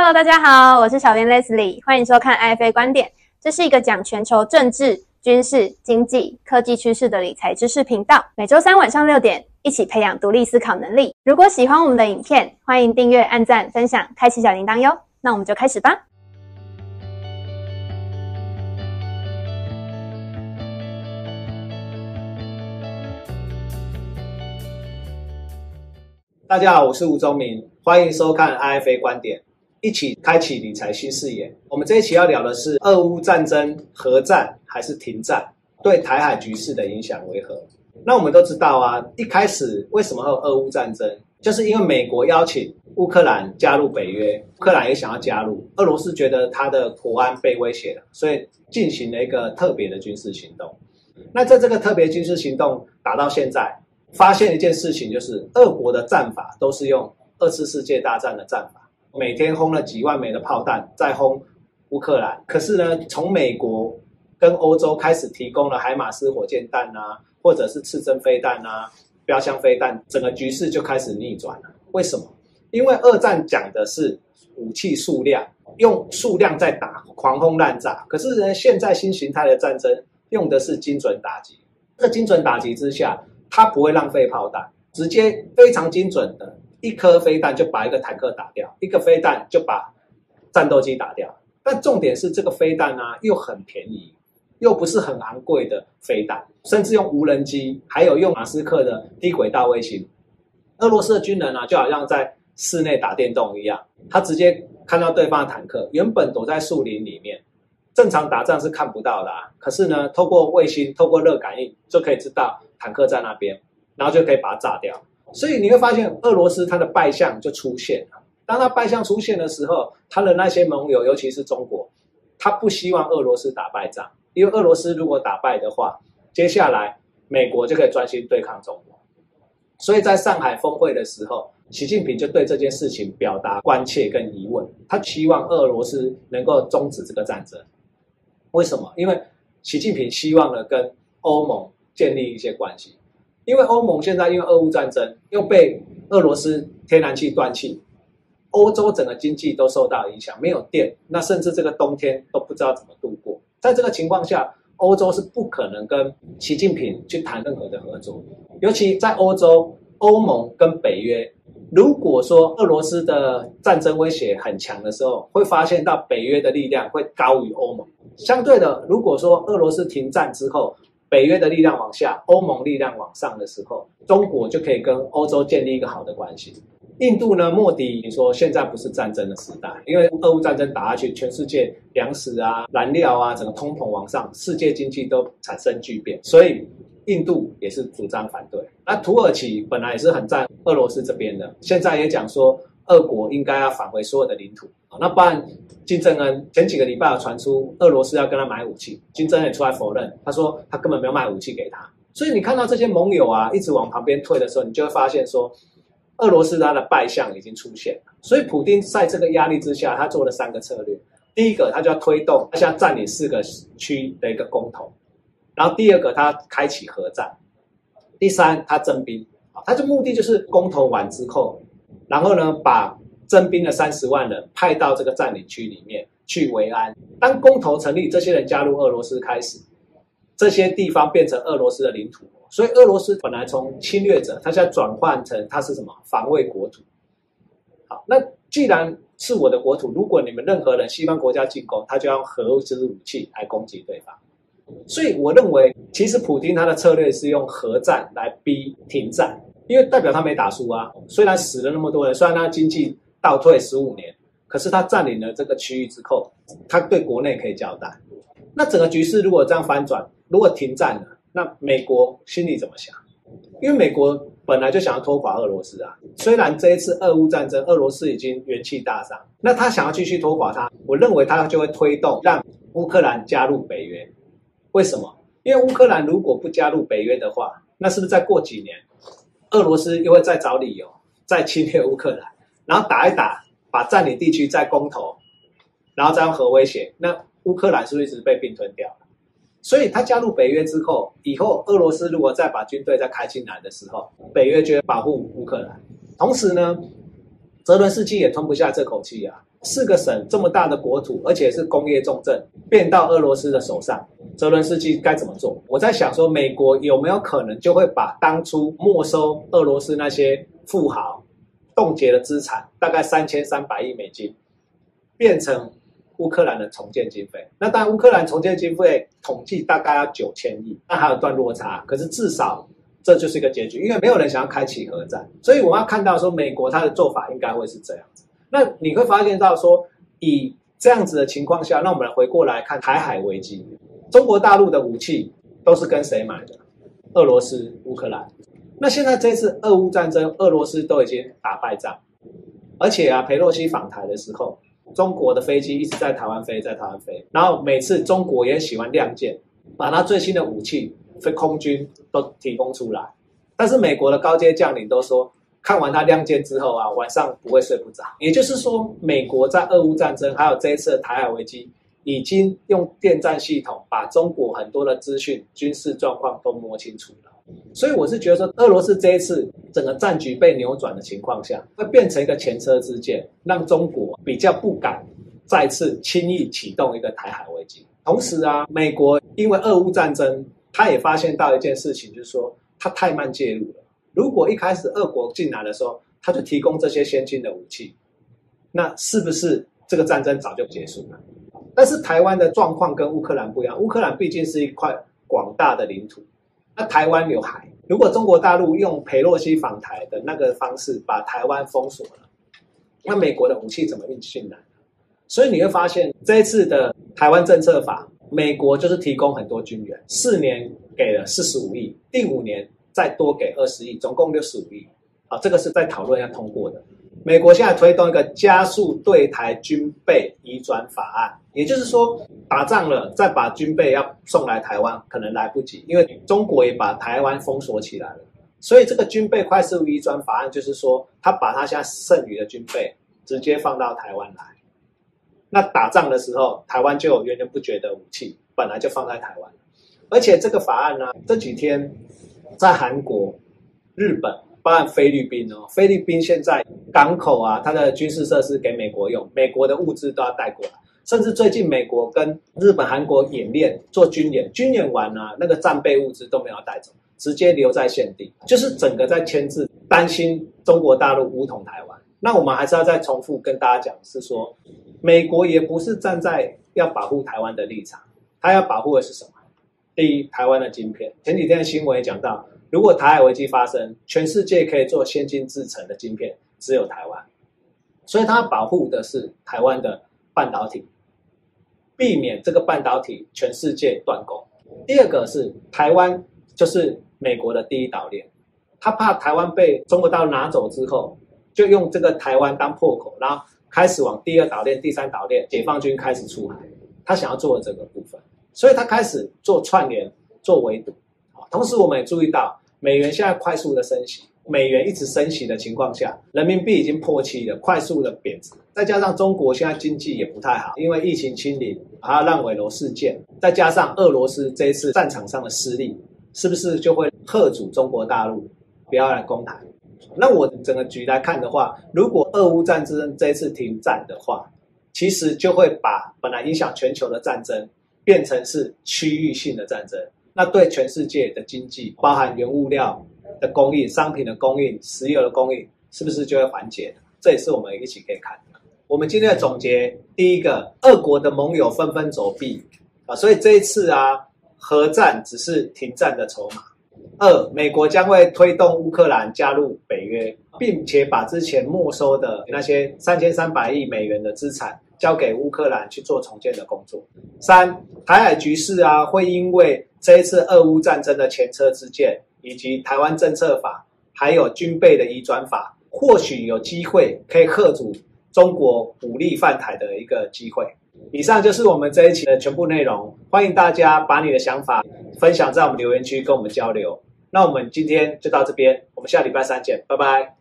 Hello，大家好，我是小编 Leslie，欢迎收看 IFA 观点。这是一个讲全球政治、军事、经济、科技趋势的理财知识频道。每周三晚上六点，一起培养独立思考能力。如果喜欢我们的影片，欢迎订阅、按赞、分享、开启小铃铛哟。那我们就开始吧。大家好，我是吴宗明，欢迎收看 IFA 观点，一起开启理财新视野。我们这一期要聊的是俄乌战争，核战还是停战，对台海局势的影响为何？那我们都知道啊，一开始为什么会有俄乌战争，就是因为美国邀请乌克兰加入北约，乌克兰也想要加入，俄罗斯觉得他的国安被威胁了，所以进行了一个特别的军事行动。那在这个特别军事行动打到现在。发现一件事情，就是俄国的战法都是用二次世界大战的战法，每天轰了几万枚的炮弹，再轰乌克兰。可是呢，从美国跟欧洲开始提供了海马斯火箭弹啊，或者是刺针飞弹啊、标枪飞弹，整个局势就开始逆转了。为什么？因为二战讲的是武器数量，用数量在打，狂轰滥炸。可是呢，现在新形态的战争用的是精准打击。这精准打击之下。它不会浪费炮弹，直接非常精准的一颗飞弹就把一个坦克打掉，一个飞弹就把战斗机打掉。但重点是这个飞弹呢又很便宜，又不是很昂贵的飞弹，甚至用无人机，还有用马斯克的低轨道卫星。俄罗斯的军人啊，就好像在室内打电动一样，他直接看到对方的坦克，原本躲在树林里面，正常打仗是看不到的。可是呢，透过卫星，透过热感应，就可以知道。坦克在那边，然后就可以把它炸掉。所以你会发现，俄罗斯它的败相就出现了。当它败相出现的时候，他的那些盟友，尤其是中国，他不希望俄罗斯打败仗，因为俄罗斯如果打败的话，接下来美国就可以专心对抗中国。所以在上海峰会的时候，习近平就对这件事情表达关切跟疑问，他期望俄罗斯能够终止这个战争。为什么？因为习近平希望呢跟欧盟。建立一些关系，因为欧盟现在因为俄乌战争又被俄罗斯天然气断气，欧洲整个经济都受到影响，没有电，那甚至这个冬天都不知道怎么度过。在这个情况下，欧洲是不可能跟习近平去谈任何的合作，尤其在欧洲，欧盟跟北约，如果说俄罗斯的战争威胁很强的时候，会发现到北约的力量会高于欧盟。相对的，如果说俄罗斯停战之后，北约的力量往下，欧盟力量往上的时候，中国就可以跟欧洲建立一个好的关系。印度呢，莫迪你说现在不是战争的时代，因为俄乌战争打下去，全世界粮食啊、燃料啊，整个通膨往上，世界经济都产生巨变，所以印度也是主张反对。那土耳其本来也是很站俄罗斯这边的，现在也讲说。俄国应该要返回所有的领土那不然，金正恩前几个礼拜传出俄罗斯要跟他买武器，金正恩也出来否认，他说他根本没有卖武器给他。所以你看到这些盟友啊，一直往旁边退的时候，你就会发现说，俄罗斯他的败相已经出现了。所以普京在这个压力之下，他做了三个策略：第一个，他就要推动他现在占领四个区的一个公投；然后第二个，他开启核战；第三，他征兵啊，他的目的就是公投完之后。然后呢，把征兵的三十万人派到这个占领区里面去维安。当公投成立，这些人加入俄罗斯开始，这些地方变成俄罗斯的领土。所以俄罗斯本来从侵略者，他现在转换成他是什么防卫国土。好，那既然是我的国土，如果你们任何人西方国家进攻，他就要核子武器来攻击对方。所以我认为，其实普京他的策略是用核战来逼停战。因为代表他没打输啊，虽然死了那么多人，虽然他经济倒退十五年，可是他占领了这个区域之后，他对国内可以交代。那整个局势如果这样翻转，如果停战了，那美国心里怎么想？因为美国本来就想要拖垮俄罗斯啊。虽然这一次俄乌战争，俄罗斯已经元气大伤，那他想要继续拖垮他，我认为他就会推动让乌克兰加入北约。为什么？因为乌克兰如果不加入北约的话，那是不是再过几年？俄罗斯又会再找理由再侵略乌克兰，然后打一打，把占领地区再攻投，然后再用核威胁，那乌克兰是不是一直被并吞掉了？所以他加入北约之后，以后俄罗斯如果再把军队再开进来的时候，北约就会保护乌克兰。同时呢，泽伦斯基也吞不下这口气啊，四个省这么大的国土，而且是工业重镇，变到俄罗斯的手上，泽伦斯基该怎么做？我在想说，美国有没有可能就会把当初没收俄罗斯那些富豪冻结的资产，大概三千三百亿美金，变成乌克兰的重建经费？那当然，乌克兰重建经费统计大概要九千亿，那还有段落差，可是至少。这就是一个结局，因为没有人想要开启核战，所以我们要看到说，美国它的做法应该会是这样子。那你会发现到说，以这样子的情况下，那我们回过来看台海危机，中国大陆的武器都是跟谁买的？俄罗斯、乌克兰。那现在这次俄乌战争，俄罗斯都已经打败仗，而且啊，佩洛西访台的时候，中国的飞机一直在台湾飞，在台湾飞，然后每次中国也喜欢亮剑，把他最新的武器。非空军都提供出来，但是美国的高阶将领都说，看完他亮剑之后啊，晚上不会睡不着。也就是说，美国在俄乌战争还有这一次的台海危机，已经用电战系统把中国很多的资讯、军事状况都摸清楚了。所以我是觉得说，俄罗斯这一次整个战局被扭转的情况下，会变成一个前车之鉴，让中国比较不敢再次轻易启动一个台海危机。同时啊，美国因为俄乌战争。他也发现到一件事情，就是说他太慢介入了。如果一开始俄国进来的时候，他就提供这些先进的武器，那是不是这个战争早就结束了？但是台湾的状况跟乌克兰不一样，乌克兰毕竟是一块广大的领土，那台湾有海。如果中国大陆用佩洛西访台的那个方式把台湾封锁了，那美国的武器怎么运进来？所以你会发现这一次的台湾政策法。美国就是提供很多军援，四年给了四十五亿，第五年再多给二十亿，总共六十五亿。啊，这个是在讨论要通过的。美国现在推动一个加速对台军备移转法案，也就是说，打仗了再把军备要送来台湾，可能来不及，因为中国也把台湾封锁起来了。所以这个军备快速移转法案就是说，他把他现在剩余的军备直接放到台湾来。那打仗的时候，台湾就有源源不绝的武器，本来就放在台湾。而且这个法案呢，这几天在韩国、日本，包括菲律宾哦，菲律宾现在港口啊，它的军事设施给美国用，美国的物资都要带过来。甚至最近美国跟日本、韩国演练做军演，军演完呢，那个战备物资都没有带走，直接留在现地，就是整个在牵制，担心中国大陆武统台湾。那我们还是要再重复跟大家讲，是说。美国也不是站在要保护台湾的立场，他要保护的是什么？第一，台湾的晶片。前几天的新闻也讲到，如果台海危机发生，全世界可以做先进制成的晶片只有台湾，所以它保护的是台湾的半导体，避免这个半导体全世界断供。第二个是台湾就是美国的第一岛链，他怕台湾被中国大陆拿走之后，就用这个台湾当破口，然后。开始往第二岛链、第三岛链，解放军开始出海，他想要做的这个部分，所以他开始做串联、做围堵。同时我们也注意到，美元现在快速的升息，美元一直升息的情况下，人民币已经破七了，快速的贬值。再加上中国现在经济也不太好，因为疫情清零，还有烂尾楼事件，再加上俄罗斯这一次战场上的失利，是不是就会吓阻中国大陆不要来攻台？那我整个局来看的话，如果俄乌战争这一次停战的话，其实就会把本来影响全球的战争变成是区域性的战争。那对全世界的经济，包含原物料的供应、商品的供应、石油的供应，是不是就会缓解这也是我们一起可以看的。我们今天的总结，第一个，俄国的盟友纷纷走避啊，所以这一次啊，核战只是停战的筹码。二，美国将会推动乌克兰加入北约，并且把之前没收的那些三千三百亿美元的资产交给乌克兰去做重建的工作。三，台海局势啊，会因为这一次俄乌战争的前车之鉴，以及台湾政策法，还有军备的移转法，或许有机会可以克阻中国武力犯台的一个机会。以上就是我们这一期的全部内容，欢迎大家把你的想法分享在我们留言区跟我们交流。那我们今天就到这边，我们下礼拜三见，拜拜。